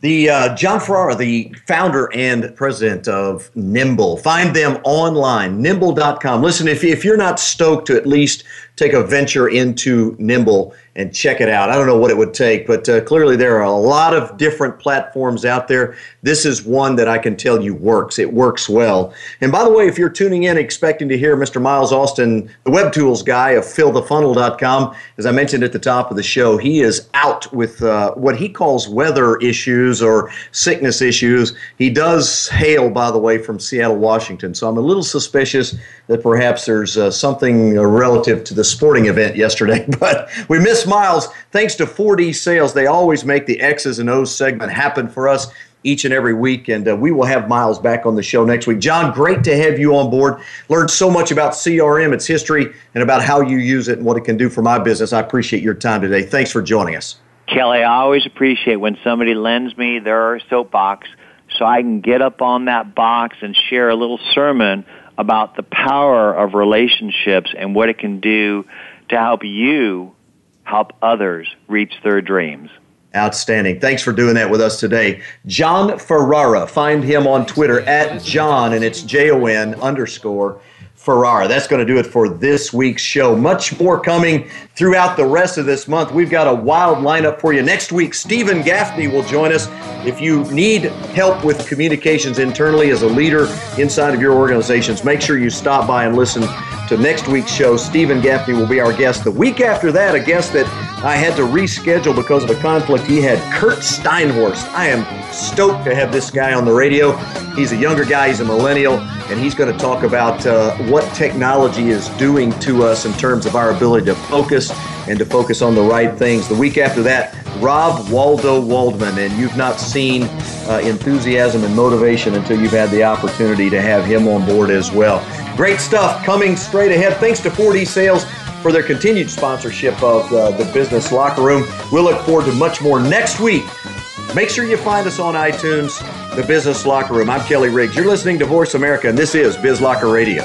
The uh, Jon Ferrara, the founder and president of Nimble. Find them online, nimble.com. Listen, if, if you're not stoked to at least take a venture into Nimble and check it out. I don't know what it would take, but uh, clearly there are a lot of different platforms out there. This is one that I can tell you works. It works well. And by the way, if you're tuning in expecting to hear Mr. Miles Austin, the web tools guy of fillthefunnel.com, as I mentioned at the top of the show, he is out with uh, what he calls weather issues or sickness issues. He does hail, by the way, from Seattle, Washington. So I'm a little suspicious that perhaps there's uh, something relative to the sporting event yesterday, but we missed Miles. Thanks to 4D Sales, they always make the X's and O's segment happen for us each and every week, and uh, we will have Miles back on the show next week. Jon, great to have you on board. Learned so much about CRM, its history, and about how you use it and what it can do for my business. I appreciate your time today. Thanks for joining us. Kelly, I always appreciate when somebody lends me their soapbox so I can get up on that box and share a little sermon about the power of relationships and what it can do to help you help others reach their dreams. Outstanding. Thanks for doing that with us today. Jon Ferrara. Find him on Twitter at Jon, and it's J O N underscore Ferrara. That's going to do it for this week's show. Much more coming throughout the rest of this month. We've got a wild lineup for you. Next week, Stephen Gaffney will join us. If you need help with communications internally as a leader inside of your organizations, make sure you stop by and listen to next week's show. Stephen Gaffney will be our guest. The week after that, a guest that I had to reschedule because of a conflict he had, Curt Steinhorst. I am stoked to have this guy on the radio. He's a younger guy, he's a millennial, and he's going to talk about uh, what technology is doing to us in terms of our ability to focus and to focus on the right things. The week after that, Rob Waldo Waldman, and you've not seen uh, enthusiasm and motivation until you've had the opportunity to have him on board as well. Great stuff coming straight ahead. Thanks to 4D Sales for their continued sponsorship of uh, the Business Locker Room. We'll look forward to much more next week. Make sure you find us on iTunes, the Business Locker Room. I'm Kelly Riggs. You're listening to Voice America, and this is Biz Locker Radio.